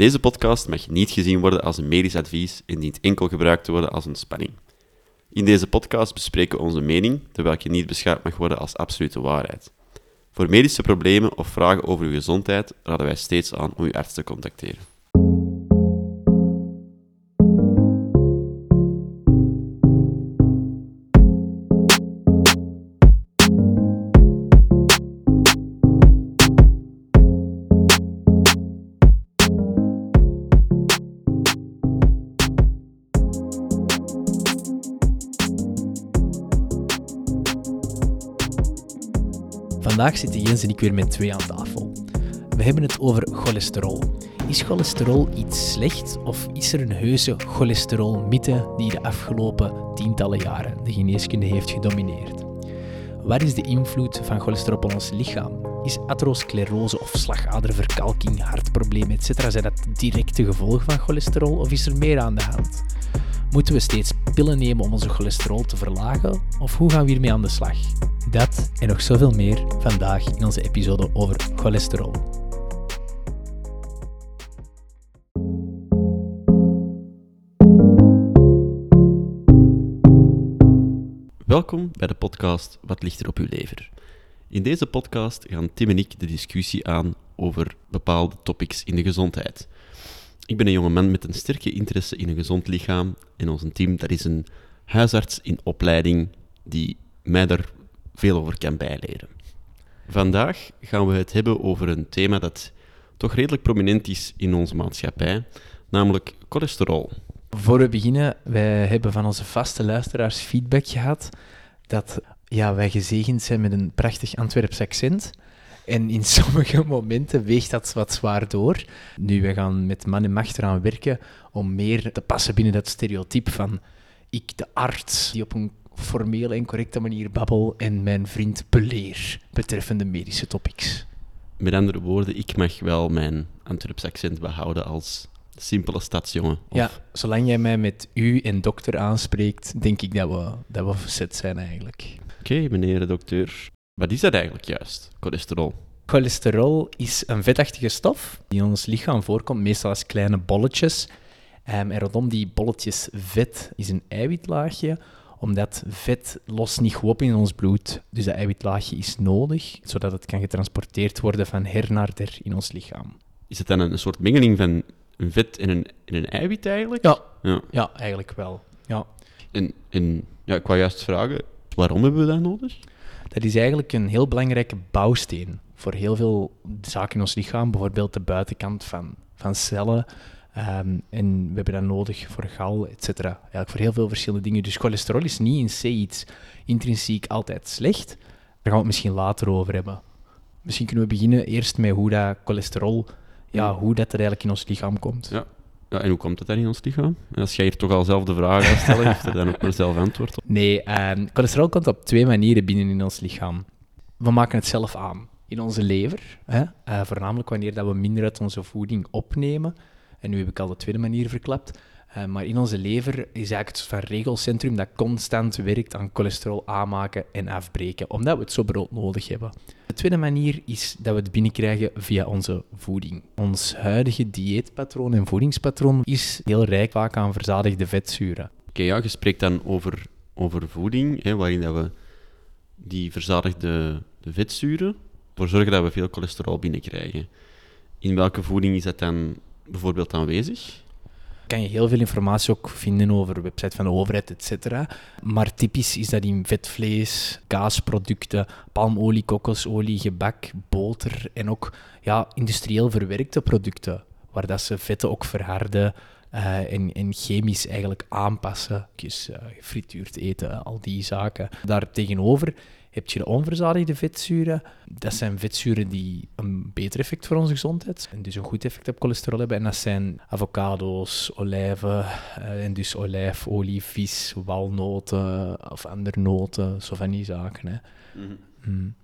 Deze podcast mag niet gezien worden als een medisch advies en dient enkel gebruikt te worden als ontspanning. In deze podcast bespreken we onze mening, terwijl je niet beschouwd mag worden als absolute waarheid. Voor medische problemen of vragen over uw gezondheid raden wij steeds aan om uw arts te contacteren. Vandaag zitten Jens en ik weer met twee aan tafel. We hebben het over cholesterol. Is cholesterol iets slecht of is er een heuse cholesterolmythe die de afgelopen tientallen jaren de geneeskunde heeft gedomineerd? Wat is de invloed van cholesterol op ons lichaam? Is atherosclerose of slagaderverkalking, hartproblemen etc. zijn dat directe gevolgen van cholesterol of is er meer aan de hand? Moeten we steeds pillen nemen om onze cholesterol te verlagen of hoe gaan we hiermee aan de slag? Dat en nog zoveel meer vandaag in onze episode over cholesterol. Welkom bij de podcast Wat ligt er op uw lever? In deze podcast gaan Tim en ik de discussie aan over bepaalde topics in de gezondheid. Ik ben een jonge man met een sterke interesse in een gezond lichaam en ons team dat is een huisarts in opleiding die mij daar veel over kan bijleren. Vandaag gaan we het hebben over een thema dat toch redelijk prominent is in onze maatschappij, namelijk cholesterol. Voor we beginnen, wij hebben van onze vaste luisteraars feedback gehad dat ja, wij gezegend zijn met een prachtig Antwerps accent. En in sommige momenten weegt dat wat zwaar door. Nu, we gaan met man en macht eraan werken om meer te passen binnen dat stereotype van ik, de arts, die op een formele en correcte manier babbel en mijn vriend beleer betreffende medische topics. Met andere woorden, ik mag wel mijn Antwerps accent behouden als simpele stadsjongen. Of- Ja, zolang jij mij met u en dokter aanspreekt, denk ik dat we, dat we verzet zijn eigenlijk. Oké, meneer de dokter. Wat is dat eigenlijk juist, cholesterol? Cholesterol is een vetachtige stof die in ons lichaam voorkomt, meestal als kleine bolletjes. Ehm, en rondom die bolletjes vet is een eiwitlaagje, omdat vet lost niet goed op in ons bloed. Dus dat eiwitlaagje is nodig, zodat het kan getransporteerd worden van her naar der in ons lichaam. Is het dan een, een soort mengeling van een vet en een, en een eiwit eigenlijk? Ja. ja. Ja, eigenlijk wel. Ja. En, en ja, ik wou juist vragen, waarom hebben we dat nodig? Dat is eigenlijk een heel belangrijke bouwsteen voor heel veel zaken in ons lichaam, bijvoorbeeld de buitenkant van, van cellen. Ehm, en we hebben dat nodig voor gal, et cetera. Eigenlijk voor heel veel verschillende dingen. Dus cholesterol is niet in C iets intrinsiek altijd slecht. Daar gaan we het misschien later over hebben. Misschien kunnen we beginnen eerst met hoe dat cholesterol, ja, hoe dat er eigenlijk in ons lichaam komt. Ja. Ja, en hoe komt het dan in ons lichaam? En als jij hier toch al zelf de vraag gaat stellen, heeft er dan ook maar zelf antwoord op. Nee, ehm, cholesterol komt op twee manieren binnen in ons lichaam. We maken het zelf aan in onze lever, hè? eh, voornamelijk wanneer dat we minder uit onze voeding opnemen. En nu heb ik al de tweede manier verklapt. Eh, maar in onze lever is eigenlijk het van regelcentrum dat constant werkt aan cholesterol aanmaken en afbreken, omdat we het zo brood nodig hebben. De tweede manier is dat we het binnenkrijgen via onze voeding. Ons huidige dieetpatroon en voedingspatroon is heel rijk vaak aan verzadigde vetzuren. Oké, ja, je spreekt dan over, over voeding, hè, waarin dat we die verzadigde de vetzuren voor zorgen dat we veel cholesterol binnenkrijgen. In welke voeding is dat dan bijvoorbeeld aanwezig? kan je heel veel informatie ook vinden over de website van de overheid, et cetera. Maar typisch is dat in vetvlees, kaasproducten, palmolie, kokosolie, gebak, boter en ook ja, industrieel verwerkte producten, waar dat ze vetten ook verharden eh, en, en chemisch eigenlijk aanpassen. Dus eh, gefrituurd eten, al die zaken. Daartegenover heb je de onverzadigde vetzuren. Dat zijn vetzuren die een beter effect voor onze gezondheid en dus een goed effect op cholesterol hebben. En dat zijn avocado's, olijven eh, en dus olijfolie, vis, walnoten of andere noten, zo van die zaken. Hè. Mm.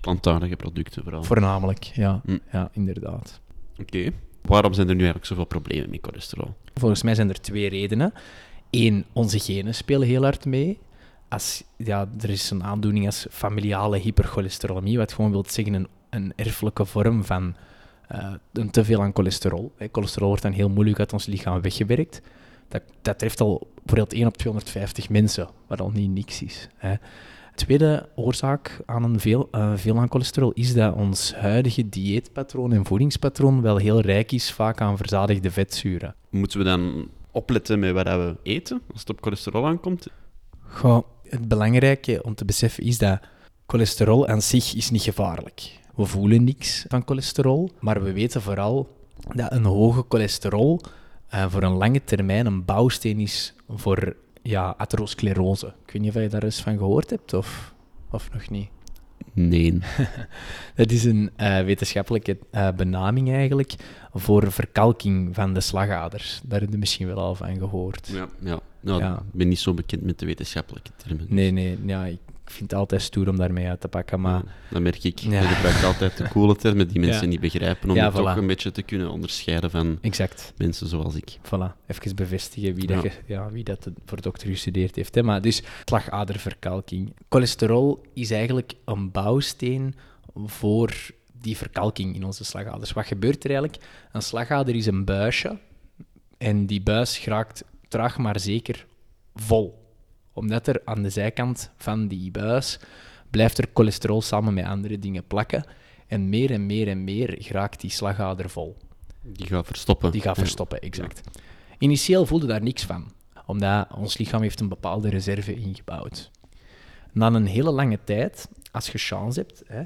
Plantaardige producten vooral. Voornamelijk, ja. Mm. ja, inderdaad. Oké. Waarom zijn er nu eigenlijk zoveel problemen met cholesterol? Volgens mij zijn er twee redenen. Eén, onze genen spelen heel hard mee. Als, ja, er is een aandoening als familiale hypercholesterolemie, wat gewoon wil zeggen een, een erfelijke vorm van eh, een te veel aan cholesterol. Hè. Cholesterol wordt dan heel moeilijk uit ons lichaam weggewerkt. Dat, dat treft al bijvoorbeeld 1 op 250 mensen, wat al niet niks is. Hè. Tweede oorzaak aan een veel, eh, veel aan cholesterol is dat ons huidige dieetpatroon en voedingspatroon wel heel rijk is vaak aan verzadigde vetzuren. Moeten we dan opletten met wat we eten als het op cholesterol aankomt? Goh, het belangrijke om te beseffen is dat cholesterol aan zich is niet gevaarlijk. We voelen niks van cholesterol, maar we weten vooral dat een hoge cholesterol uh, voor een lange termijn een bouwsteen is voor ja, atherosclerose. Ik weet niet of je daar eens van gehoord hebt of, of nog niet. Nee. dat is een uh, wetenschappelijke uh, benaming eigenlijk voor verkalking van de slagaders. Daar heb je misschien wel al van gehoord. Ja, ja. Nou, ja. ik ben niet zo bekend met de wetenschappelijke termen. Nee, nee. Ja, ik ik vind het altijd stoer om daarmee uit te pakken. Maar... Ja, dat merk ik. Ja. Je gebruikt altijd de coole termen die mensen niet begrijpen, om het toch een beetje te kunnen onderscheiden van exact. mensen zoals ik. Voilà, even bevestigen wie, dat, ja, wie dat voor dokter gestudeerd heeft. Hè. Maar dus slagaderverkalking. Cholesterol is eigenlijk een bouwsteen voor die verkalking in onze slagaders. Wat gebeurt er eigenlijk? Een slagader is een buisje en die buis raakt traag maar zeker vol omdat er aan de zijkant van die buis blijft er cholesterol samen met andere dingen plakken. En meer en meer en meer geraakt die slagader vol. Die gaat verstoppen. Die gaat verstoppen, exact. Initieel voelde daar niks van, omdat ons lichaam heeft een bepaalde reserve ingebouwd. Na een hele lange tijd, als je chance hebt, hè,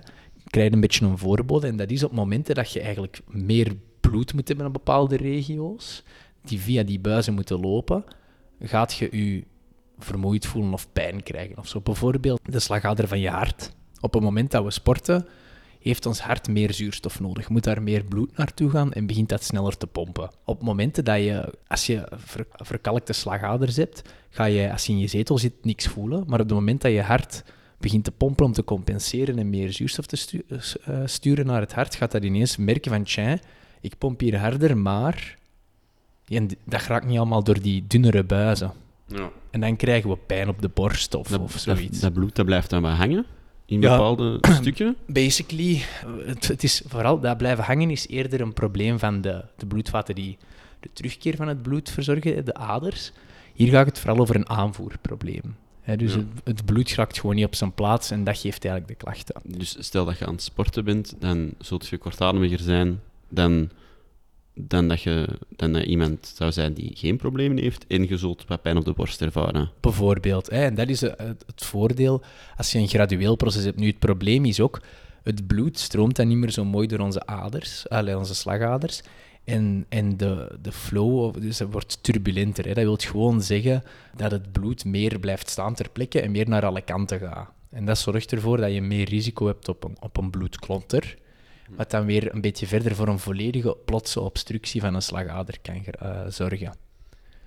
krijg je een beetje een voorbode. En dat is op momenten dat je eigenlijk meer bloed moet hebben in bepaalde regio's, die via die buizen moeten lopen, gaat je je vermoeid voelen of pijn krijgen of zo. Bijvoorbeeld de slagader van je hart. Op het moment dat we sporten, heeft ons hart meer zuurstof nodig. Moet daar meer bloed naartoe gaan en begint dat sneller te pompen. Op momenten dat je, als je verkalkte slagaders hebt, ga je, als je in je zetel zit, niks voelen. Maar op het moment dat je hart begint te pompen om te compenseren en meer zuurstof te eh, sturen naar het hart, gaat dat ineens merken van, tja, ik pomp hier harder, maar... Dat raakt niet allemaal door die dunnere buizen. Ja. En dan krijgen we pijn op de borst of, dat, of zoiets. Dat, bloed dat blijft dan wel hangen in bepaalde stukken? Basically, het, het, is vooral dat blijven hangen is eerder een probleem van de, de bloedvaten die de terugkeer van het bloed verzorgen, de aders. Hier gaat het vooral over een aanvoerprobleem. dus het, het, bloed raakt gewoon niet op zijn plaats en dat geeft eigenlijk de klachten. Dus stel dat je aan het sporten bent, dan zult je kortademiger zijn dan dan dat je dan iemand zou zijn die geen problemen heeft en wat pijn op de borst ervaren. Bijvoorbeeld. En dat is het, het voordeel als je een gradueel proces hebt. Nu, het probleem is ook, het bloed stroomt dan niet meer zo mooi door onze aders, allez, onze slagaders. En, en de, de flow dus het wordt turbulenter. Dat wil gewoon zeggen dat het bloed meer blijft staan ter plekke en meer naar alle kanten gaat. En dat zorgt ervoor dat je meer risico hebt op een, op een bloedklonter. Wat dan weer een beetje verder voor een volledige plotse obstructie van een slagader kan uh, zorgen.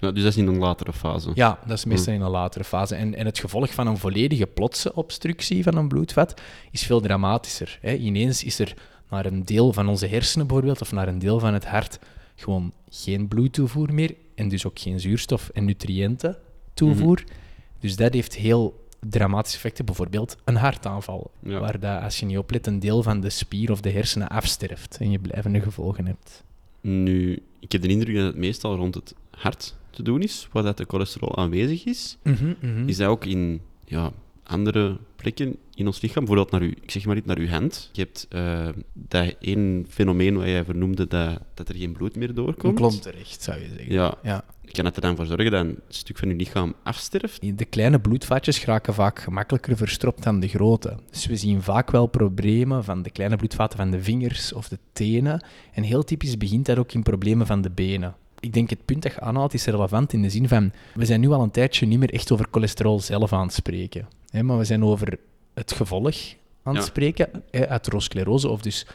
Ja, dus dat is in een latere fase? Ja, dat is meestal in een latere fase. En, en het gevolg van een volledige plotse obstructie van een bloedvat is veel dramatischer. Hè. Ineens is er naar een deel van onze hersenen bijvoorbeeld, of naar een deel van het hart, gewoon geen bloedtoevoer meer. En dus ook geen zuurstof en nutriënten toevoer. Mhm. Dus dat heeft heel dramatische effecten, bijvoorbeeld een hartaanval, waar dat, als je niet oplet een deel van de spier of de hersenen afsterft en je blijvende gevolgen hebt. Nu, ik heb de indruk dat het meestal rond het hart te doen is, waar dat de cholesterol aanwezig is. Mhm, mhm. Is dat ook in ja, andere plekken in ons lichaam, bijvoorbeeld naar uw, ik zeg maar niet naar uw hand. Je hebt uh, dat één fenomeen wat jij vernoemde, dat, dat er geen bloed meer doorkomt. Klopt terecht, zou je zeggen. Ja. ja. Kan het er dan voor zorgen dat een stuk van je lichaam afsterft? De kleine bloedvatjes raken vaak gemakkelijker verstopt dan de grote. Dus we zien vaak wel problemen van de kleine bloedvaten van de vingers of de tenen. En heel typisch begint dat ook in problemen van de benen ik denk het punt dat je aanhaalt is relevant in de zin van, we zijn nu al een tijdje niet meer echt over cholesterol zelf aan het spreken. Hè, maar we zijn over het gevolg aan het spreken, hè, atherosclerose of dus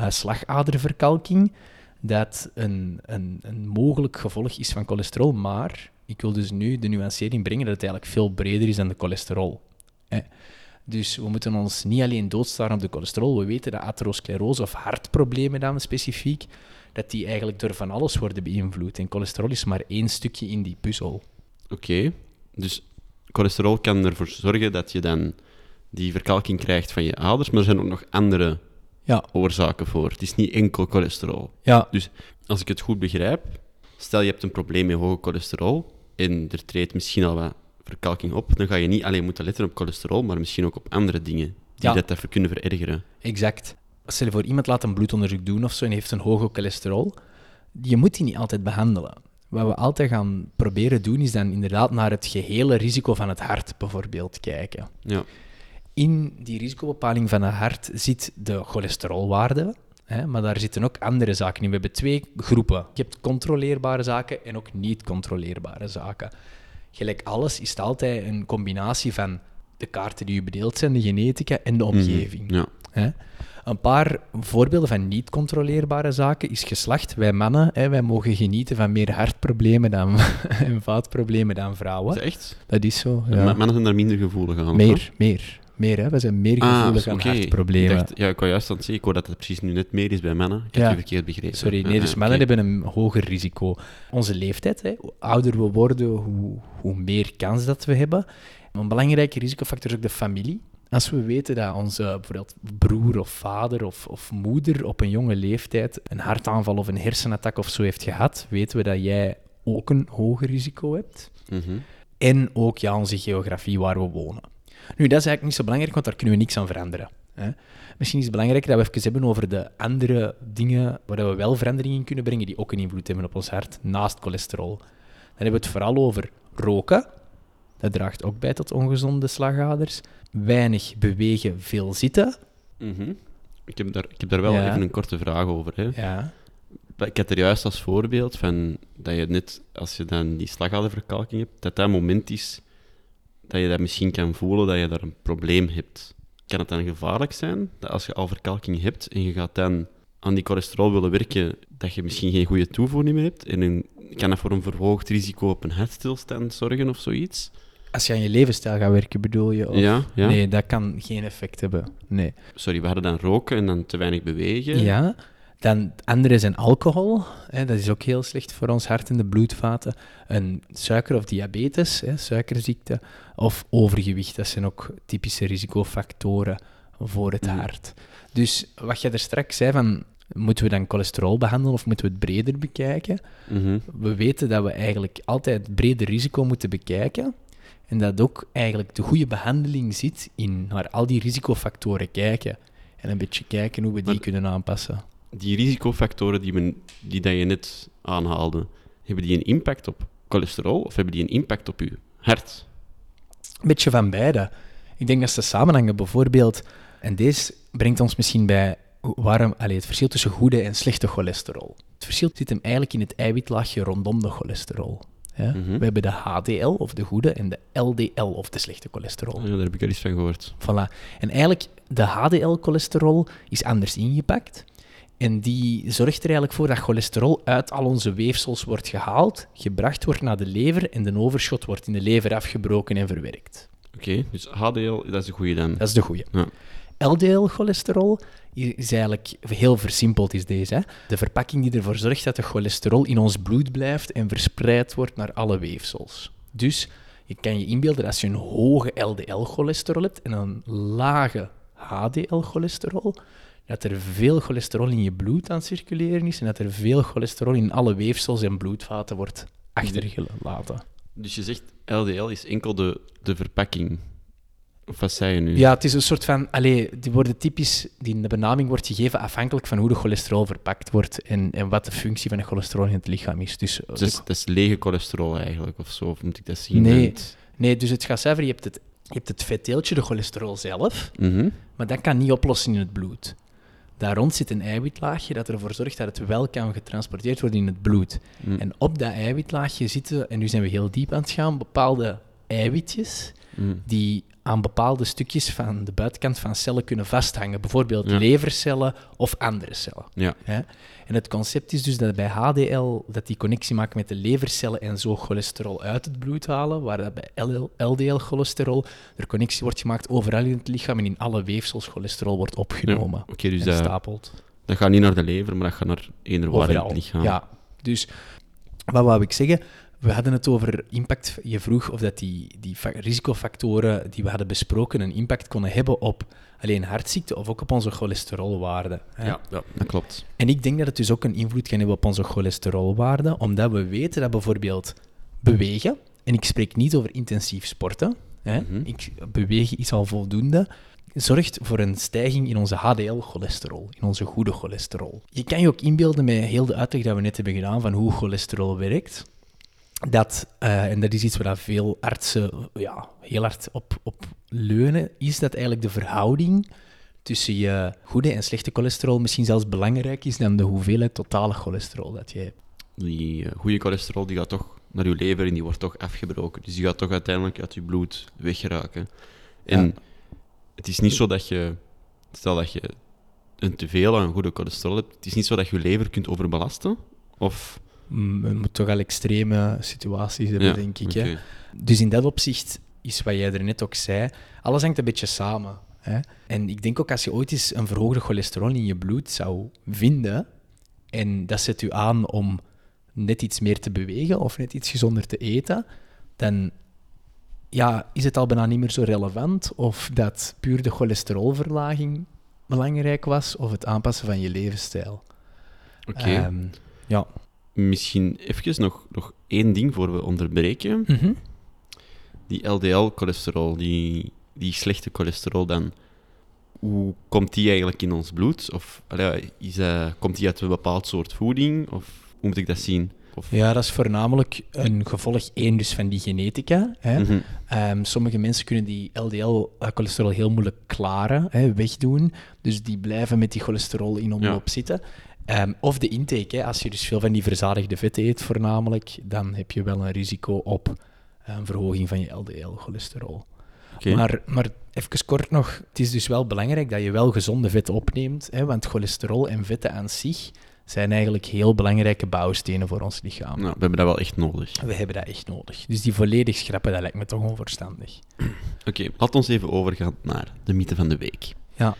uh, slagaderverkalking, dat een, een, een mogelijk gevolg is van cholesterol, maar ik wil dus nu de nuancering brengen dat het eigenlijk veel breder is dan de cholesterol. Hè. Dus we moeten ons niet alleen doodstaren op de cholesterol, we weten dat atherosclerose of hartproblemen dan specifiek, dat die eigenlijk door van alles worden beïnvloed. En cholesterol is maar één stukje in die puzzel. Oké, dus cholesterol kan ervoor zorgen dat je dan die verkalking krijgt van je ouders, maar er zijn ook nog andere Ja, oorzaken voor. Het is niet enkel cholesterol. ja, Als ik het goed begrijp, stel je hebt een probleem met hoge cholesterol en er treedt misschien al wat verkalking op, dan ga je niet alleen moeten letten op cholesterol, maar misschien ook op andere dingen die Ja. dat even kunnen verergeren. exact. Stel je voor, iemand laat een bloedonderzoek doen of zo en heeft een hoge cholesterol. Je moet die niet altijd behandelen. Wat we altijd gaan proberen doen, is dan inderdaad naar het gehele risico van het hart bijvoorbeeld kijken. Ja. In die risicobepaling van het hart zit de cholesterolwaarde, hè, maar daar zitten ook andere zaken in. We hebben twee groepen. Je hebt controleerbare zaken en ook niet controleerbare zaken. Gelijk alles is het altijd een combinatie van de kaarten die u bedeeld zijn, de genetica en de omgeving. Mhm. Ja. Hè? Een paar voorbeelden van niet controleerbare zaken is geslacht. Wij mannen, hè, wij mogen genieten van meer hartproblemen dan, en vaatproblemen dan Is vrouwen. dat echt? Dat is zo. Ja. Mannen zijn daar minder gevoelig aan. of Meer, meer. Meer, hè. We zijn meer Ah, gevoelig aan hartproblemen. Ik dacht, ja, ik wou juist aan het zeggen, ik hoor dat het precies nu net meer is bij mannen. Ik heb Ja. je verkeerd begrepen. Sorry, nee, dus mannen hebben een hoger risico. Onze leeftijd, hè, hoe ouder we worden, hoe, hoe meer kans dat we hebben. Een belangrijke risicofactor is ook de familie. Als we weten dat onze bijvoorbeeld broer of vader of, of moeder op een jonge leeftijd een hartaanval of een hersenattack of zo heeft gehad, weten we dat jij ook een hoger risico hebt. Mhm. En ook ja, onze geografie waar we wonen. Nu, dat is eigenlijk niet zo belangrijk, want daar kunnen we niks aan veranderen. Hè. Misschien is het belangrijker dat we even hebben over de andere dingen waar we wel verandering in kunnen brengen, die ook een invloed hebben op ons hart, naast cholesterol. Dan hebben we het vooral over roken. Dat draagt ook bij tot ongezonde slagaders. Weinig bewegen, veel zitten. Mhm. Ik, heb daar, ik heb daar wel Ja. even een korte vraag over. Hè. Ja. Ik had er juist als voorbeeld van dat je net, als je dan die slagaderverkalking hebt, dat dat moment is dat je dat misschien kan voelen dat je daar een probleem hebt. Kan het dan gevaarlijk zijn dat als je al verkalking hebt en je gaat dan aan die cholesterol willen werken, dat je misschien geen goede toevoer meer hebt? En een, kan dat voor een verhoogd risico op een hartstilstand zorgen of zoiets? Als je aan je levensstijl gaat werken, bedoel je? Of... Ja, ja. Nee, dat kan geen effect hebben. Nee. Sorry, we hadden dan roken en dan te weinig bewegen. Ja. Dan andere zijn alcohol. Hè, dat is ook heel slecht voor ons hart en de bloedvaten. En suiker of diabetes, hè, suikerziekte. Of overgewicht. Dat zijn ook typische risicofactoren voor het Mhm. hart. Dus wat je er straks zei van... Moeten we dan cholesterol behandelen of moeten we het breder bekijken? Mhm. We weten dat we eigenlijk altijd het brede risico moeten bekijken. En dat ook eigenlijk de goede behandeling zit in naar al die risicofactoren kijken. En een beetje kijken hoe we die Maar- kunnen aanpassen. Die risicofactoren die, men, die dat je net aanhaalde, hebben die een impact op cholesterol of hebben die een impact op je hart? Een beetje van beide. Ik denk dat ze samenhangen. Bijvoorbeeld, en deze brengt ons misschien bij waarom, allez, het verschil tussen goede en slechte cholesterol. Het verschil zit hem eigenlijk in het eiwitlaagje rondom de cholesterol. Ja? Mhm. We hebben de HDL, of de goede, en de LDL, of de slechte cholesterol. Ja, daar heb ik al eens van gehoord. Voilà. En eigenlijk, de HDL-cholesterol is anders ingepakt. En die zorgt er eigenlijk voor dat cholesterol uit al onze weefsels wordt gehaald, gebracht wordt naar de lever en de overschot wordt in de lever afgebroken en verwerkt. Oké, dus HDL, dat is de goede dan. Dat is de goede. Ja. LDL-cholesterol is eigenlijk heel versimpeld, is deze. Hè? De verpakking die ervoor zorgt dat de cholesterol in ons bloed blijft en verspreid wordt naar alle weefsels. Dus je kan je inbeelden als je een hoge LDL-cholesterol hebt en een lage HDL-cholesterol, dat er veel cholesterol in je bloed aan het circuleren is en dat er veel cholesterol in alle weefsels en bloedvaten wordt achtergelaten. Dus je zegt LDL is enkel de, de verpakking. Of wat zei je nu? Ja, het is een soort van... Allee, die worden typisch... Die de benaming wordt gegeven afhankelijk van hoe de cholesterol verpakt wordt en, en wat de functie van de cholesterol in het lichaam is. Dus, Dus dat is, dat is lege cholesterol eigenlijk, of zo? Of moet ik dat zien? Nee. nee, dus het gaat zuiver. Je hebt het, je hebt het vetdeeltje, de cholesterol zelf, Mhm. maar dat kan niet oplossen in het bloed. Daar rond zit een eiwitlaagje dat ervoor zorgt dat het wel kan getransporteerd worden in het bloed. Mm. En op dat eiwitlaagje zitten, en nu zijn we heel diep aan het gaan, bepaalde eiwitjes Mm. die aan bepaalde stukjes van de buitenkant van cellen kunnen vasthangen. Bijvoorbeeld Ja. levercellen of andere cellen. Ja. En het concept is dus dat bij HDL dat die connectie maken met de levercellen en zo cholesterol uit het bloed halen, waar dat bij LDL-cholesterol er connectie wordt gemaakt overal in het lichaam en in alle weefsels cholesterol wordt opgenomen. Dus en dat, stapelt. dat gaat niet naar de lever, maar dat gaat naar eender waar in het lichaam. Ja, dus wat wou ik zeggen? We hadden het over impact. Je vroeg of dat die, die fa- risicofactoren die we hadden besproken een impact konden hebben op alleen hartziekte of ook op onze cholesterolwaarde. hè. Ja, ja, dat klopt. En ik denk dat het dus ook een invloed kan hebben op onze cholesterolwaarde, omdat we weten dat bijvoorbeeld bewegen, en ik spreek niet over intensief sporten, hè, Mhm. ik, bewegen is al voldoende, zorgt voor een stijging in onze HDL-cholesterol, in onze goede cholesterol. Je kan je ook inbeelden met heel de uitleg dat we net hebben gedaan van hoe cholesterol werkt, dat, eh, en dat is iets waar veel artsen ja, heel hard op, op leunen, is dat eigenlijk de verhouding tussen je goede en slechte cholesterol misschien zelfs belangrijk is dan de hoeveelheid totale cholesterol dat je hebt. Die eh, goede cholesterol die gaat toch naar je lever en die wordt toch afgebroken. Dus die gaat toch uiteindelijk uit je bloed weggeraken. En Ja. het is niet zo dat je, stel dat je een teveel aan goede cholesterol hebt, het is niet zo dat je je lever kunt overbelasten. Of, Je moet toch al extreme situaties hebben, Ja, denk ik. Hè? Dus in dat opzicht is wat jij er net ook zei, alles hangt een beetje samen. Hè? En ik denk ook als je ooit eens een verhoogde cholesterol in je bloed zou vinden, en dat zet u aan om net iets meer te bewegen of net iets gezonder te eten, dan ja, is het al bijna niet meer zo relevant of dat puur de cholesterolverlaging belangrijk was of het aanpassen van je levensstijl. Oké. Ehm, ja. Misschien even nog, nog één ding voor we onderbreken. Mhm. Die LDL-cholesterol, die, die slechte cholesterol dan, hoe komt die eigenlijk in ons bloed? Of allee, is, dat- komt die uit een bepaald soort voeding? Of hoe moet ik dat zien? Of, Ja, dat is voornamelijk een gevolg één dus van die genetica. Hè. Mhm. Ehm, sommige mensen kunnen die LDL-cholesterol heel moeilijk klaren, hè, wegdoen. Dus die blijven met die cholesterol in omloop zitten. Ehm, of de intake. Hè. Als je dus veel van die verzadigde vetten eet voornamelijk, dan heb je wel een risico op een verhoging van je LDL-cholesterol. Maar, maar even kort nog, het is dus wel belangrijk dat je wel gezonde vetten opneemt, hè, want cholesterol en vetten aan zich zijn eigenlijk heel belangrijke bouwstenen voor ons lichaam. Nou, we hebben dat wel echt nodig. We hebben dat echt nodig. Dus die volledig schrappen, dat lijkt me toch onverstandig. Oké, laat ons even overgaan naar de mythe van de week. Ja.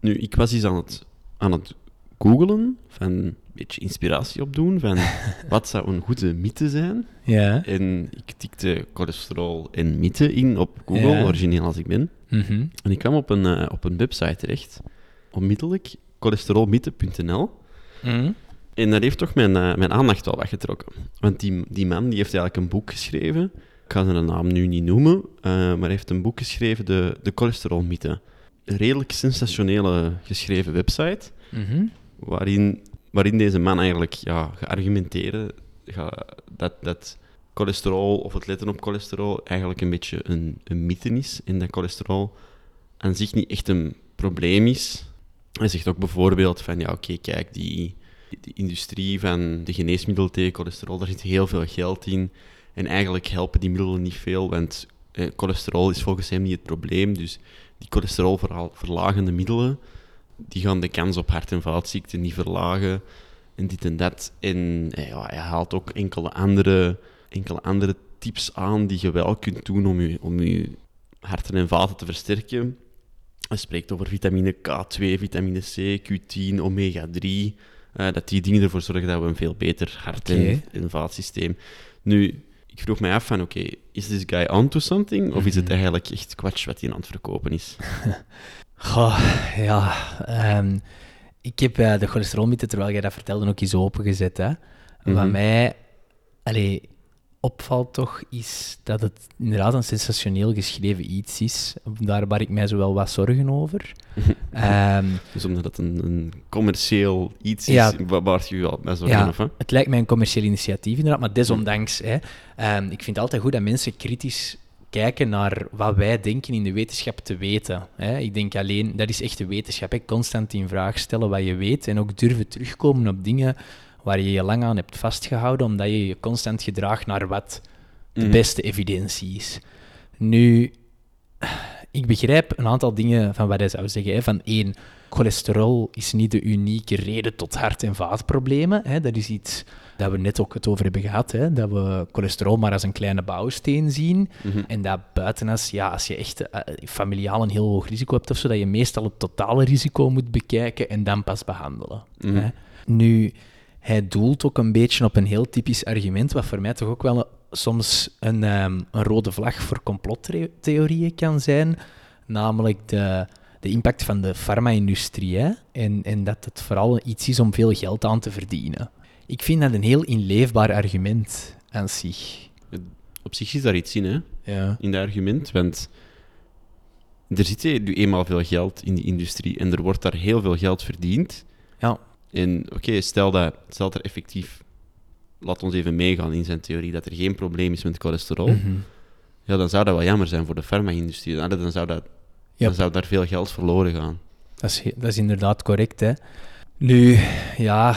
Nu, ik was eens aan het, aan het googlen, van een beetje inspiratie opdoen, van wat zou een goede mythe zijn? Ja. En ik tikte cholesterol en mythe in op Google, Ja. origineel als ik ben. Mhm. En ik kwam op een, eh, op een website terecht, onmiddellijk, cholesterolmythe.nl. Mhm. En dat heeft toch mijn, eh, mijn aandacht wel weggetrokken. Want die, die man die heeft eigenlijk een boek geschreven. Ik ga zijn naam nu niet noemen, eh, maar hij heeft een boek geschreven, de, de cholesterolmythe. Een redelijk sensationele geschreven website, Mhm. Waarin, waarin deze man eigenlijk ja, geargumenteerde ga- dat, dat cholesterol, of het letten op cholesterol, eigenlijk een beetje een, een mythe is. En dat cholesterol aan zich niet echt een probleem is. Hij zegt ook bijvoorbeeld van, ja oké, kijk, die, die industrie van de geneesmiddelen tegen cholesterol, daar zit heel veel geld in. En eigenlijk helpen die middelen niet veel, want eh, cholesterol is volgens hem niet het probleem. Dus die cholesterolverlagende middelen, die gaan de kans op hart- en vaatziekten niet verlagen. En dit en dat. En eh, ja, hij haalt ook enkele andere, enkele andere tips aan die je wel kunt doen om je, om je harten en vaten te versterken. Hij spreekt over vitamine K2, vitamine C, Q10, omega-3. eh, dat die dingen ervoor zorgen dat we een veel beter hart- en, Oké. en vaatsysteem... Nu, ik vroeg mij af van, oké, is this guy onto something? Of is het Mhm. eigenlijk echt kwatsch wat hij aan het verkopen is? Goh, ja. ehm, ik heb eh, de cholesterolmythe, terwijl jij dat vertelde, ook eens opengezet. Hè. Wat Mhm. mij allee, opvalt toch, is dat het inderdaad een sensationeel geschreven iets is. Daar waar ik mij zo wel wat zorgen over. Ehm, Dus omdat het een, een commercieel iets Ja. is, wa- waar je wel bij zorgen Ja. hè? Het lijkt mij een commercieel initiatief, inderdaad, maar desondanks. Hè, ehm, ik vind het altijd goed dat mensen kritisch kijken naar wat wij denken in de wetenschap te weten. Hè. Ik denk alleen, dat is echt de wetenschap, hè, constant in vraag stellen wat je weet en ook durven terugkomen op dingen waar je je lang aan hebt vastgehouden, omdat je je constant gedraagt naar wat de Mhm. beste evidentie is. Nu, ik begrijp een aantal dingen van wat hij zou zeggen. Hè. Van één, cholesterol is niet de unieke reden tot hart- en vaatproblemen. Hè. Dat is iets dat we net ook het over hebben gehad. Hè. Dat we cholesterol maar als een kleine bouwsteen zien. Mhm. En dat buiten als, ja, als je echt eh, familiaal een heel hoog risico hebt, of zo, dat je meestal het totale risico moet bekijken en dan pas behandelen. Mhm. Hè. Nu, hij doelt ook een beetje op een heel typisch argument, wat voor mij toch ook wel een- soms een, ehm, een rode vlag voor complottheorieën kan zijn. Namelijk de, de impact van de farma-industrie. hè, En, en dat het vooral iets is om veel geld aan te verdienen. Ik vind dat een heel inleefbaar argument aan zich. Op zich is daar iets in, hè? Ja. in dat argument. Want er zit nu eenmaal veel geld in die industrie en er wordt daar heel veel geld verdiend. Ja. En oké, stel, dat, stel dat er effectief, laat ons even meegaan in zijn theorie, dat er geen probleem is met cholesterol. Mhm. Ja, dan zou dat wel jammer zijn voor de farma-industrie. Dan, dan, zou dat, dan zou daar veel geld verloren gaan. Dat is, dat is inderdaad correct. Hè. Nu, ja,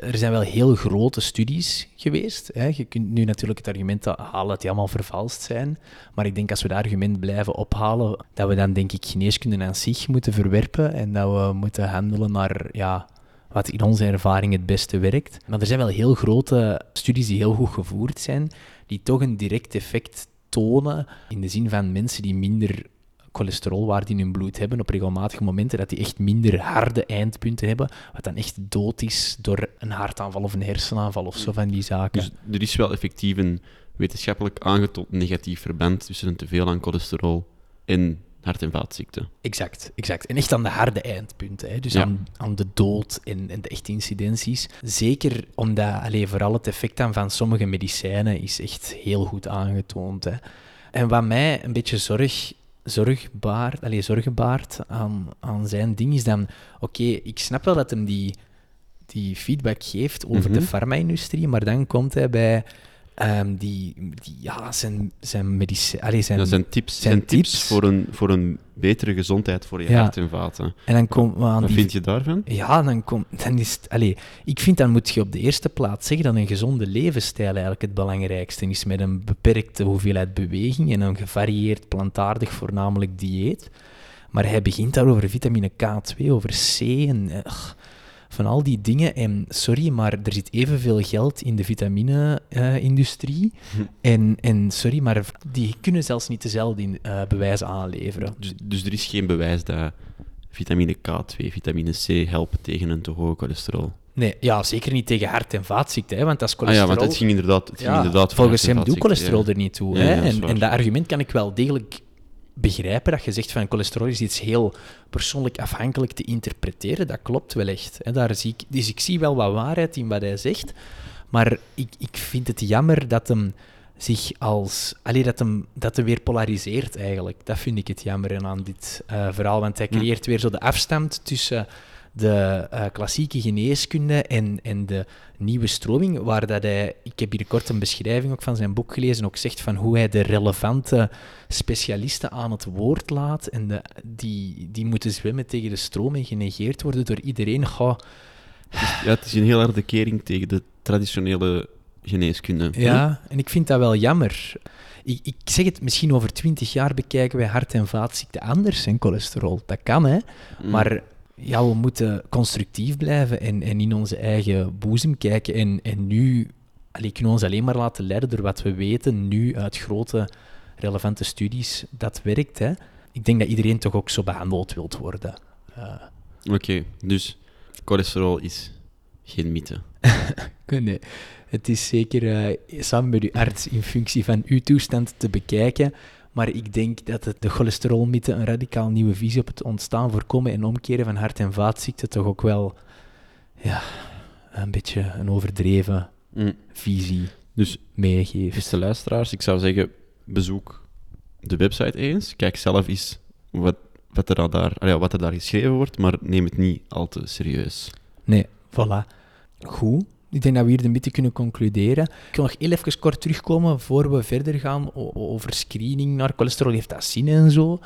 er zijn wel heel grote studies geweest. Hè. Je kunt nu natuurlijk het argument halen dat die allemaal vervalst zijn. Maar ik denk als we dat argument blijven ophalen, dat we dan denk ik geneeskunde aan zich moeten verwerpen en dat we moeten handelen naar ja, wat in onze ervaring het beste werkt. Maar er zijn wel heel grote studies die heel goed gevoerd zijn, die toch een direct effect tonen in de zin van mensen die minder cholesterolwaarde in hun bloed hebben op regelmatige momenten, dat die echt minder harde eindpunten hebben, wat dan echt dood is door een hartaanval of een hersenaanval of zo van die zaken. Dus er is wel effectief een wetenschappelijk aangetoond negatief verband tussen een teveel aan cholesterol en hart- en vaatziekten. Exact, exact. En echt aan de harde eindpunten. Hè. Dus Ja. aan, aan de dood en, en de echte incidenties. Zeker omdat allee, vooral het effect dan van sommige medicijnen is echt heel goed aangetoond. Hè. En wat mij een beetje zorg, zorg baart, allee, zorgen baart aan, aan zijn ding is dan... Oké, ik snap wel dat hem die, die feedback geeft over de Mhm. farma-industrie, maar dan komt hij bij... ehm, die, die, ja, zijn, zijn. Allee, zijn, zijn tips, zijn zijn tips, tips. Voor, een, voor een betere gezondheid voor je Ja. hart en vaten. En dan we aan Wat die vind je daarvan? Ja, dan, kom, dan is het... Allee, ik vind dan moet je op de eerste plaats zeggen dat een gezonde levensstijl eigenlijk het belangrijkste is, met een beperkte hoeveelheid beweging en een gevarieerd plantaardig voornamelijk dieet. Maar hij begint daar over vitamine K2, over C en ugh, van al die dingen. En sorry, maar er zit evenveel geld in de vitamine-industrie. Hm. en, en sorry, maar die kunnen zelfs niet dezelfde in, eh, bewijzen aanleveren. Dus, dus er is geen bewijs dat vitamine K2, vitamine C helpen tegen een te hoge cholesterol. Nee, ja, zeker niet tegen hart- en vaatziekten, hè, want dat is Ah cholesterol... ja, want het ging inderdaad, het ging Ja, inderdaad volgens hem doet cholesterol ja. er niet toe. Ja, hè? dat en, en dat argument kan ik wel degelijk begrijpen, dat je zegt van cholesterol is iets heel persoonlijk afhankelijk te interpreteren. Dat klopt wel echt. Hè? Daar zie ik, dus ik zie wel wat waarheid in wat hij zegt, maar ik, ik vind het jammer dat hem zich als... Allee, dat hem, dat hem weer polariseert eigenlijk. Dat vind ik het jammer aan dit eh, verhaal, want hij creëert weer zo de afstand tussen de eh, klassieke geneeskunde en, en de nieuwe stroming, waar dat hij, ik heb hier kort een beschrijving ook van zijn boek gelezen, ook zegt van hoe hij de relevante specialisten aan het woord laat en de, die, die moeten zwemmen tegen de stroom en genegeerd worden door iedereen. Goh, Ja, het is een heel harde kering tegen de traditionele geneeskunde. ja, en ik vind dat wel jammer. Ik, ik zeg het, misschien over twintig jaar bekijken wij hart- en vaatziekten anders en cholesterol. Dat kan, hè. Mm. Maar ja, we moeten constructief blijven en, en in onze eigen boezem kijken. En, en nu allee, kunnen we ons alleen maar laten leiden door wat we weten nu uit grote relevante studies. Dat werkt. Hè. Ik denk dat iedereen toch ook zo behandeld wilt worden. Eh, Oké, dus cholesterol is geen mythe. nee, het is zeker eh, samen met uw arts in functie van uw toestand te bekijken. Maar ik denk dat het de cholesterolmythe een radicaal nieuwe visie op het ontstaan, voorkomen en omkeren van hart- en vaatziekten toch ook wel ja, een beetje een overdreven Mm. visie Dus, meegeeft. beste luisteraars, ik zou zeggen, bezoek de website eens. Kijk zelf eens wat, wat, er, daar, wat er daar geschreven wordt, maar neem het niet al te serieus. Nee, voilà. Goed. Ik denk dat we hier een beetje kunnen concluderen. Ik wil nog heel even kort terugkomen voor we verder gaan over screening naar cholesterol. Heeft dat zin en zo?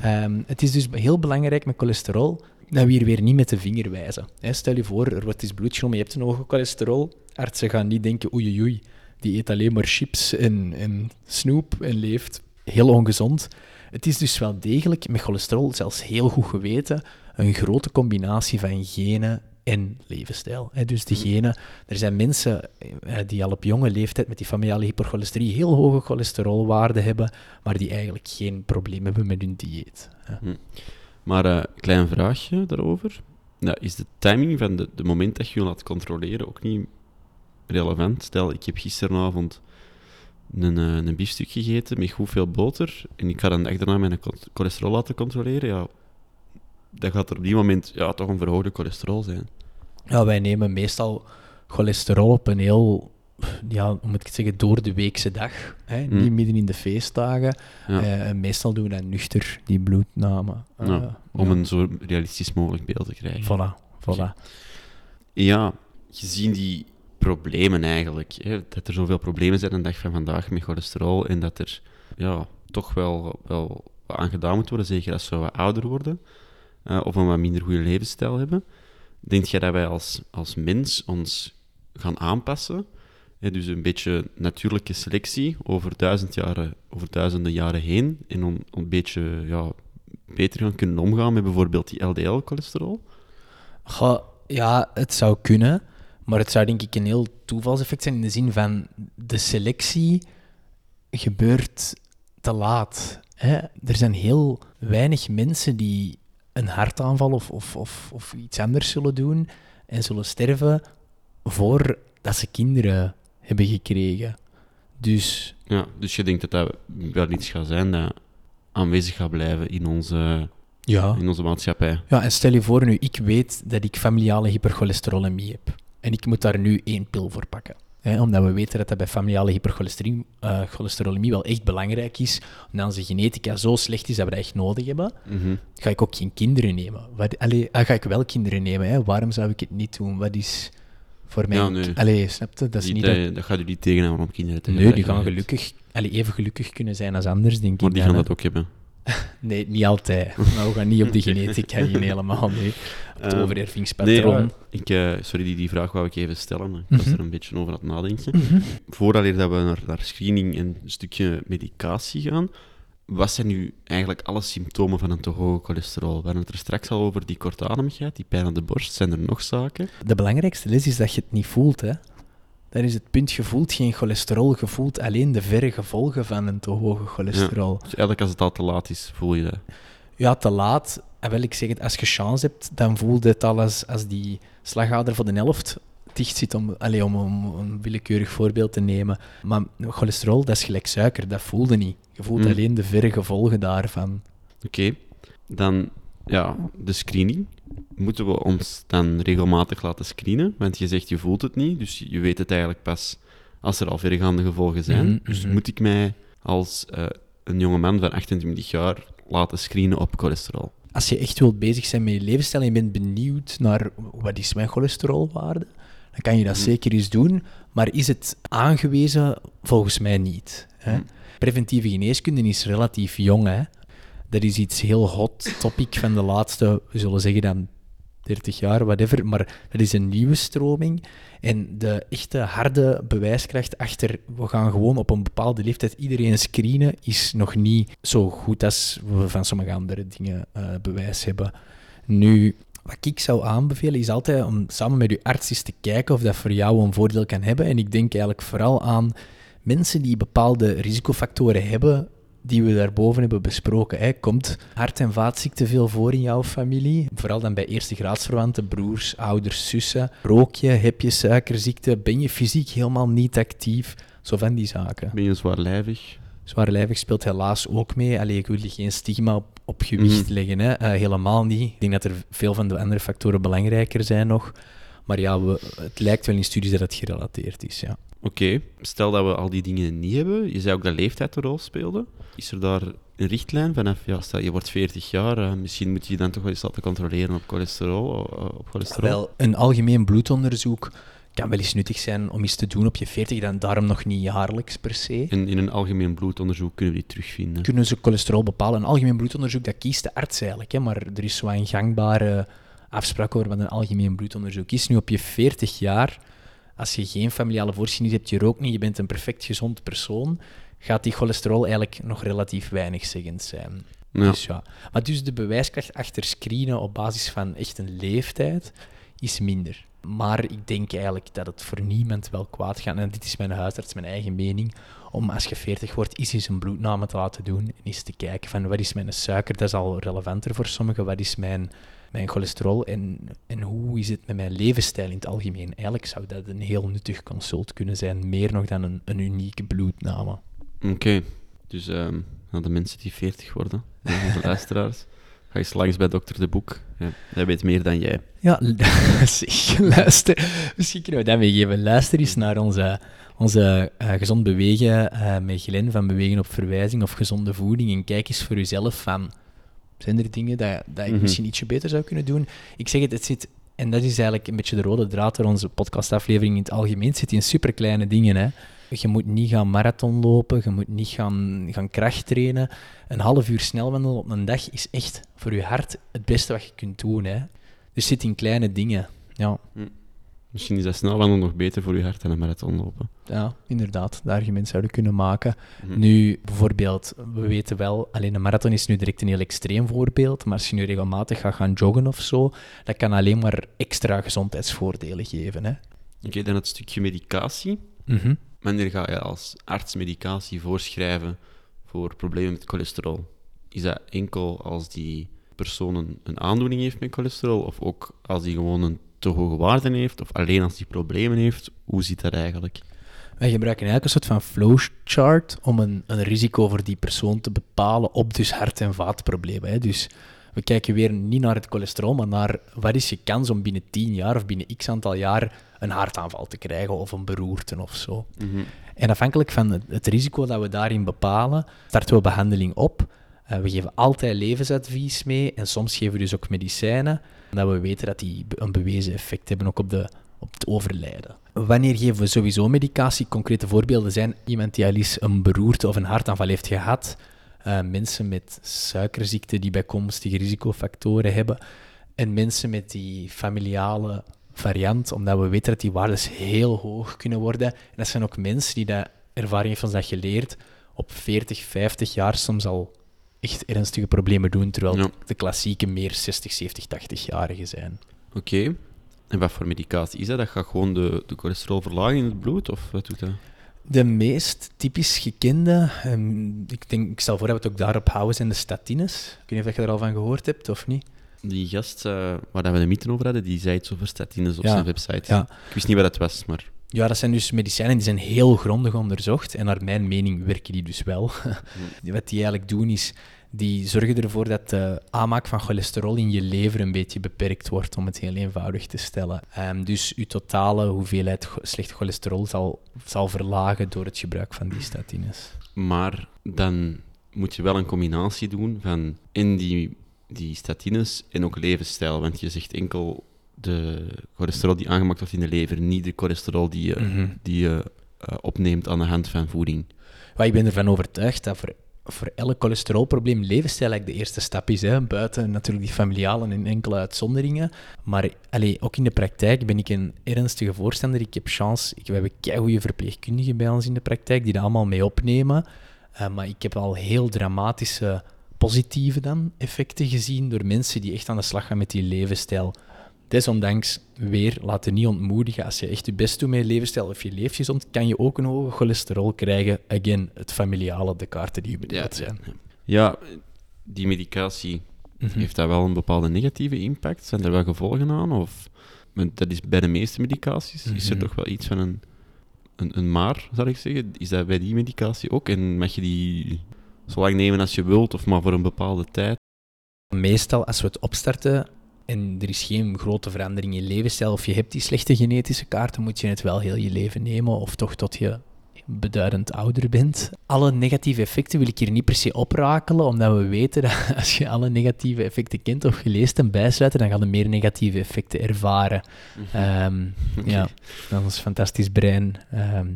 Ehm, het is dus heel belangrijk met cholesterol dat we hier weer niet met de vinger wijzen. Hè, stel je voor, er wordt eens bloed genomen, je hebt een hoge cholesterol. Artsen gaan niet denken, oei oei, oei, die eet alleen maar chips en, en snoep en leeft heel ongezond. Het is dus wel degelijk met cholesterol, zelfs heel goed geweten, een grote combinatie van genen en levensstijl. Dus de genen, er zijn mensen eh, die al op jonge leeftijd met die familiale hypercholesterie heel hoge cholesterolwaarden hebben, maar die eigenlijk geen probleem hebben met hun dieet. hè. Maar een klein vraagje daarover. Ja, is de timing van de moment dat je je laat controleren ook niet relevant? Stel, ik heb gisteravond een, eh, een biefstuk gegeten met goed veel boter en ik ga dan dag daarna mijn cho- cholesterol laten controleren. Ja, dan gaat er op die moment ja, toch een verhoogde cholesterol zijn. Ja, wij nemen meestal cholesterol op een heel, ja, hoe moet ik het zeggen, door de weekse dag. Hè? Mm. Niet midden in de feestdagen. Ja. Eh, en meestal doen we dat nuchter, die bloedname. Eh, Ja, Om een zo realistisch mogelijk beeld te krijgen. Voilà, voilà. Ja, gezien die problemen eigenlijk, hè, dat er zoveel problemen zijn een dag van vandaag met cholesterol en dat er ja, toch wel, wel aan gedaan moet worden, zeker als we wat ouder worden eh, of een wat minder goede levensstijl hebben. Denk jij dat wij als, als mens ons gaan aanpassen? Dus een beetje natuurlijke selectie over, duizend jaren, over duizenden jaren heen en een beetje ja, beter gaan kunnen omgaan met bijvoorbeeld die LDL-cholesterol? Ja, het zou kunnen, maar het zou denk ik een heel toevalseffect zijn in de zin van de selectie gebeurt te laat. Hè? Er zijn heel weinig mensen die een hartaanval of, of, of, of iets anders zullen doen en zullen sterven voordat ze kinderen hebben gekregen. Dus Ja, dus je denkt dat dat wel iets gaat zijn dat aanwezig gaat blijven in onze, ja, in onze maatschappij. Ja, en stel je voor nu, ik weet dat ik familiale hypercholesterolemie heb. En ik moet daar nu één pil voor pakken. Hè, omdat we weten dat dat bij familiale hypercholesterolemie eh, cholesterolemië wel echt belangrijk is. Omdat onze genetica zo slecht is dat we dat echt nodig hebben. Mhm. Ga ik ook geen kinderen nemen. Wat, allee, ah, ga ik wel kinderen nemen? Hè? Waarom zou ik het niet doen? Wat is voor mij... Ja, nee. Allee, snap je? Dat is Die- niet dat, dat... dat gaat u niet tegenhouden om kinderen te Nee, die gaan gelukkig, allee, even gelukkig kunnen zijn als anders, denk Maar ik. die dan, gaan dat ook hebben. Nee, niet altijd. Maar we gaan niet op de genetica in helemaal, nee. Op het Ehm, overervingspatroon. Nee, ik, eh, sorry, die, die vraag wou ik even stellen. Ik was Mhm. er een beetje over aan het nadenken. Voordat dat we naar, naar screening en een stukje medicatie gaan, wat zijn nu eigenlijk alle symptomen van een te hoge cholesterol? We hadden het er straks al over die kortademigheid, die pijn aan de borst. Zijn er nog zaken? De belangrijkste les is dat je het niet voelt. Hè. Dat is het punt. Je voelt geen cholesterol. Je voelt alleen de verre gevolgen van een te hoge cholesterol. Dus eigenlijk als het al te laat is, voel je dat. Ja, te laat. En wel, ik zeg het, als je chance hebt, dan voelt het al als, als die slagader van de helft dicht zit, om, allee, om, om een willekeurig voorbeeld te nemen. Maar cholesterol, dat is gelijk suiker. Dat voelde niet. Je voelt Mm. alleen de verre gevolgen daarvan. Oké, dan ja, de screening. Moeten we ons dan regelmatig laten screenen? Want je zegt je voelt het niet, dus je weet het eigenlijk pas als er al verregaande gevolgen zijn. Mhm, Dus mhm. moet ik mij als eh, een jonge man van 28 jaar laten screenen op cholesterol? als je echt wilt bezig zijn met je levensstijl en je bent benieuwd naar wat is mijn cholesterolwaarde, dan kan je dat Mhm. zeker eens doen. Maar is het aangewezen? Volgens mij niet. Hè? Preventieve geneeskunde is relatief jong. Hè? Dat is iets heel hot topic van de laatste, we zullen zeggen dan 30 jaar, whatever. Maar dat is een nieuwe stroming. En de echte harde bewijskracht achter, we gaan gewoon op een bepaalde leeftijd iedereen screenen, is nog niet zo goed als we van sommige andere dingen eh, bewijs hebben. Nu, wat ik zou aanbevelen, is altijd om samen met je arts eens te kijken of dat voor jou een voordeel kan hebben. En ik denk eigenlijk vooral aan mensen die bepaalde risicofactoren hebben die we daarboven hebben besproken. Hè. Komt hart- en vaatziekten veel voor in jouw familie? Vooral dan bij eerste graadsverwanten, broers, ouders, zussen. Rook je? Heb je suikerziekte? Ben je fysiek helemaal niet actief? Zo van die zaken. Ben je zwaarlijvig? Zwaarlijvig speelt helaas ook mee. Allee, ik wil geen stigma op, op gewicht Mhm. leggen. Hè. Eh, helemaal niet. Ik denk dat er veel van de andere factoren belangrijker zijn nog. Maar ja, we, het lijkt wel in studies dat het gerelateerd is. Ja. Oké, stel dat we al die dingen niet hebben. Je zei ook dat leeftijd een rol speelde. Is er daar een richtlijn vanaf, ja, stel je wordt 40 jaar, eh, misschien moet je je dan toch wel eens laten controleren op cholesterol? eh, op cholesterol? Wel, een algemeen bloedonderzoek kan wel eens nuttig zijn om eens te doen op je 40, dan daarom nog niet jaarlijks per se. En in een algemeen bloedonderzoek kunnen we die terugvinden. Kunnen ze cholesterol bepalen? Een algemeen bloedonderzoek, dat kiest de arts eigenlijk. Hè, maar er is zo een gangbare afspraak over wat een algemeen bloedonderzoek is. Nu op je 40 jaar, als je geen familiale voorschiedenis hebt, je rookt niet, je bent een perfect gezond persoon, gaat die cholesterol eigenlijk nog relatief weinig zeggend zijn. Ja. Dus ja. Maar dus de bewijskracht achter screenen op basis van echt een leeftijd is minder. Maar ik denk eigenlijk dat het voor niemand wel kwaad gaat. En dit is mijn huisarts, mijn eigen mening. Om als je 40 wordt, is eens een bloedname te laten doen. En eens te kijken van wat is mijn suiker. Dat is al relevanter voor sommigen. Wat is mijn, mijn cholesterol en, en hoe is het met mijn levensstijl in het algemeen? Eigenlijk zou dat een heel nuttig consult kunnen zijn. Meer nog dan een, een unieke bloedname. Oké, dus nou, de mensen die 40 worden, de luisteraars, Ga eens langs bij dokter De Boek. Ja, hij weet meer dan jij. Ja, zeg, luister. Misschien kunnen we dat meegeven. Luister eens naar onze, onze uh, gezond bewegen uh, met Glen van Bewegen op Verwijzing of gezonde voeding. En kijk eens voor jezelf van, zijn er dingen dat, dat ik Mhm. misschien ietsje beter zou kunnen doen? Ik zeg het, het zit, en dat is eigenlijk een beetje de rode draad door onze podcastaflevering in het algemeen, het zit in superkleine dingen. Hè. Je moet niet gaan marathon lopen, je moet niet gaan, gaan krachttrainen. Een half uur snel wandelen op een dag is echt voor je hart het beste wat je kunt doen. Hè. Dus het zit in kleine dingen. Ja, Misschien is dat snel wandelen nog beter voor je hart dan een marathon lopen. ja inderdaad, dat argument zouden kunnen maken. Mhm. Nu, bijvoorbeeld, we weten wel, alleen een marathon is nu direct een heel extreem voorbeeld, maar als je nu regelmatig gaat gaan joggen of zo, dat kan alleen maar extra gezondheidsvoordelen geven. Hè. Oké, dan het stukje medicatie. Mhm. Wanneer ga je als arts medicatie voorschrijven voor problemen met cholesterol? Is dat enkel als die persoon een aandoening heeft met cholesterol, of ook als die gewoon een te hoge waarde heeft, of alleen als die problemen heeft? Hoe zit dat eigenlijk? Wij gebruiken eigenlijk een soort van flowchart om een, een risico voor die persoon te bepalen op dus hart- en vaatproblemen. Hè. Dus we kijken weer niet naar het cholesterol, maar naar wat is je kans om binnen 10 jaar of binnen x aantal jaar een hartaanval te krijgen of een beroerte of zo. En afhankelijk van het, het risico dat we daarin bepalen, starten we behandeling op. Eh, we geven altijd levensadvies mee en soms geven we dus ook medicijnen, dat we weten dat die een bewezen effect hebben ook op, de, op het overlijden. Wanneer geven we sowieso medicatie? Concrete voorbeelden zijn iemand die al eens een beroerte of een hartaanval heeft gehad, eh, mensen met suikerziekte die bijkomstige risicofactoren hebben en mensen met die familiale variant, omdat we weten dat die waardes heel hoog kunnen worden. En dat zijn ook mensen die dat, ervaring heeft dat geleerd, op 40, 50 jaar soms al echt ernstige problemen doen, terwijl Ja. de klassieke meer 60, 70, 80-jarigen zijn. Oké. En wat voor medicatie is dat? Dat gaat gewoon de, de cholesterol verlagen in het bloed, of wat doet dat? De meest typisch gekende, ehm, ik, denk, ik stel voor dat we het ook daarop houden, zijn de statines. Ik weet niet of je er al van gehoord hebt of niet. Die gast eh, waar dat we de mythe over hadden, die zei iets over statines op Ja. zijn website. Ja. Ik wist niet wat het was, maar... Ja, dat zijn dus medicijnen die zijn heel grondig onderzocht. En naar mijn mening werken die dus wel. Wat die eigenlijk doen is, die zorgen ervoor dat de aanmaak van cholesterol in je lever een beetje beperkt wordt, om het heel eenvoudig te stellen. Ehm, dus je totale hoeveelheid slecht cholesterol zal, zal verlagen door het gebruik van die statines. Maar dan moet je wel een combinatie doen van in die, die statines en ook levensstijl. Want je zegt enkel de cholesterol die aangemaakt wordt in de lever, niet de cholesterol die je, Mhm. die je eh, opneemt aan de hand van voeding. Maar ik ben ervan overtuigd dat voor, voor elk cholesterolprobleem levensstijl eigenlijk de eerste stap is. Hè. Buiten natuurlijk die familiale en enkele uitzonderingen. Maar allee, ook in de praktijk ben ik een ernstige voorstander. Ik heb chance, ik, we hebben goede verpleegkundigen bij ons in de praktijk die dat allemaal mee opnemen. Eh, maar ik heb al heel dramatische positieve dan effecten gezien door mensen die echt aan de slag gaan met die levensstijl. Desondanks, weer, laat je niet ontmoedigen. Als je echt je best doet met je levensstijl of je leeft gezond, kan je ook een hoge cholesterol krijgen. Again, het familiale, de kaarten die je bedoeld zijn. Ja, die medicatie, Mhm. heeft dat wel een bepaalde negatieve impact? Zijn er wel gevolgen aan? Of, dat is bij de meeste medicaties. Is er Mhm. toch wel iets van een, een, een maar, zou ik zeggen? Is dat bij die medicatie ook? En mag je die zo lang nemen als je wilt, of maar voor een bepaalde tijd? Meestal, als we het opstarten en er is geen grote verandering in je levensstijl of je hebt die slechte genetische kaarten, moet je het wel heel je leven nemen of toch tot je beduidend ouder bent. Alle negatieve effecten wil ik hier niet per se oprakelen, omdat we weten dat als je alle negatieve effecten kent of gelezen en bijsluiten, dan ga je meer negatieve effecten ervaren. Ehm, Oké. Ja, dat is ons fantastisch brein. Ehm,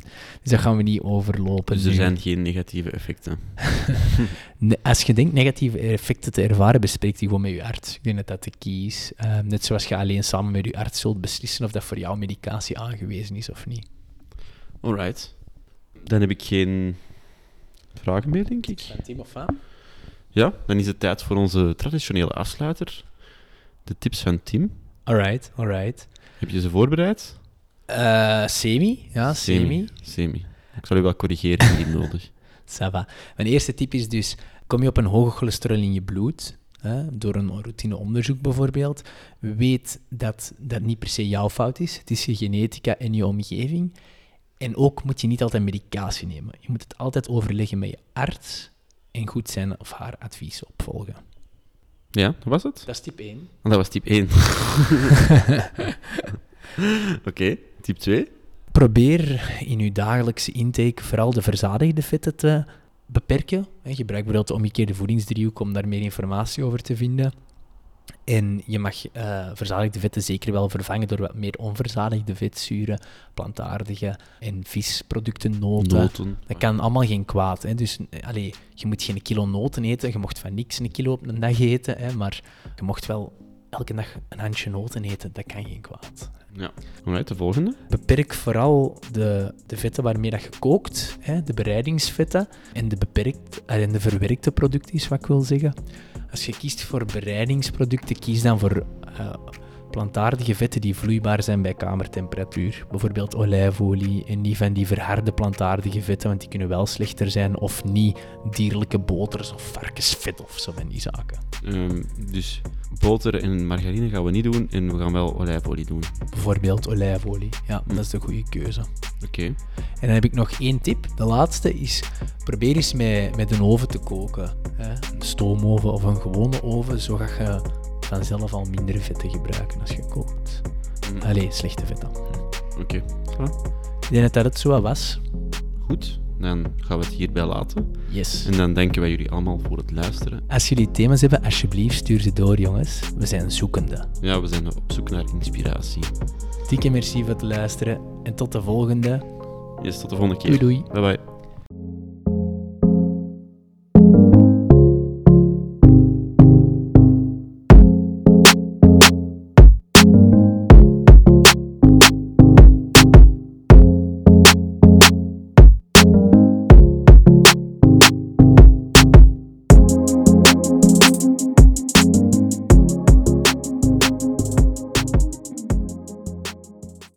dus dat gaan we niet overlopen. Dus er nu. zijn geen negatieve effecten. Als je denkt negatieve effecten te ervaren, bespreek die gewoon met je arts. Ik denk dat dat de key is. Ehm, net zoals je alleen samen met je arts zult beslissen of dat voor jou medicatie aangewezen is of niet. Alright. Dan heb ik geen vragen meer, denk ik. Van Tim of? Ja, dan is het tijd voor onze traditionele afsluiter. De tips van Tim. Alright, alright. Heb je ze voorbereid? Eh, semi, ja, semi. Semi. Ik zal u wel corrigeren indien nodig. Ça va. Mijn eerste tip is dus, kom je op een hoge cholesterol in je bloed, hè, door een routineonderzoek bijvoorbeeld, weet dat dat niet per se jouw fout is. Het is je genetica en je omgeving. En ook moet je niet altijd medicatie nemen. Je moet het altijd overleggen met je arts en goed zijn of haar advies opvolgen. Ja, dat was het? Dat is type 1. En dat was type 1. Oké, type 2? Probeer in je dagelijkse intake vooral de verzadigde vetten te beperken. Gebruik bijvoorbeeld de omgekeerde voedingsdriehoek om daar meer informatie over te vinden. En je mag eh, verzadigde vetten zeker wel vervangen door wat meer onverzadigde vetzuren, plantaardige en visproducten, noten. Noten. Dat kan allemaal geen kwaad. Hè. Dus eh, allee, je moet geen kilo noten eten. Je mocht van niks een kilo op een dag eten. Hè, maar je mocht wel elke dag een handje noten eten. Dat kan geen kwaad. Ja. Alright, de volgende. Beperk vooral de, de vetten waarmee dat je kookt. Hè, de bereidingsvetten. En de, beperkt, en de verwerkte producten is wat ik wil zeggen. Als je kiest voor bereidingsproducten, kies dan voor eh, plantaardige vetten die vloeibaar zijn bij kamertemperatuur. Bijvoorbeeld olijfolie en niet van die verharde plantaardige vetten, want die kunnen wel slechter zijn. Of niet dierlijke boters of varkensvet of zo van die zaken. Ehm, dus boter en margarine gaan we niet doen en we gaan wel olijfolie doen. Bijvoorbeeld olijfolie. Ja, dat is de goede keuze. Oké. En dan heb ik nog één tip. De laatste is, probeer eens met, met een oven te koken. Hè? Een stoomoven of een gewone oven, zo ga je vanzelf al minder vetten gebruiken als je kookt. Mm, Allee, slechte vetten. Oké. Ik denk dat dat het zo was. Goed, dan gaan we het hierbij laten. Yes. En dan danken wij jullie allemaal voor het luisteren. Als jullie thema's hebben, alsjeblieft stuur ze door, jongens. We zijn zoekende. Ja, we zijn op zoek naar inspiratie. Dikke merci voor het luisteren en tot de volgende. Yes, tot de volgende keer. Doei doei. Bye bye.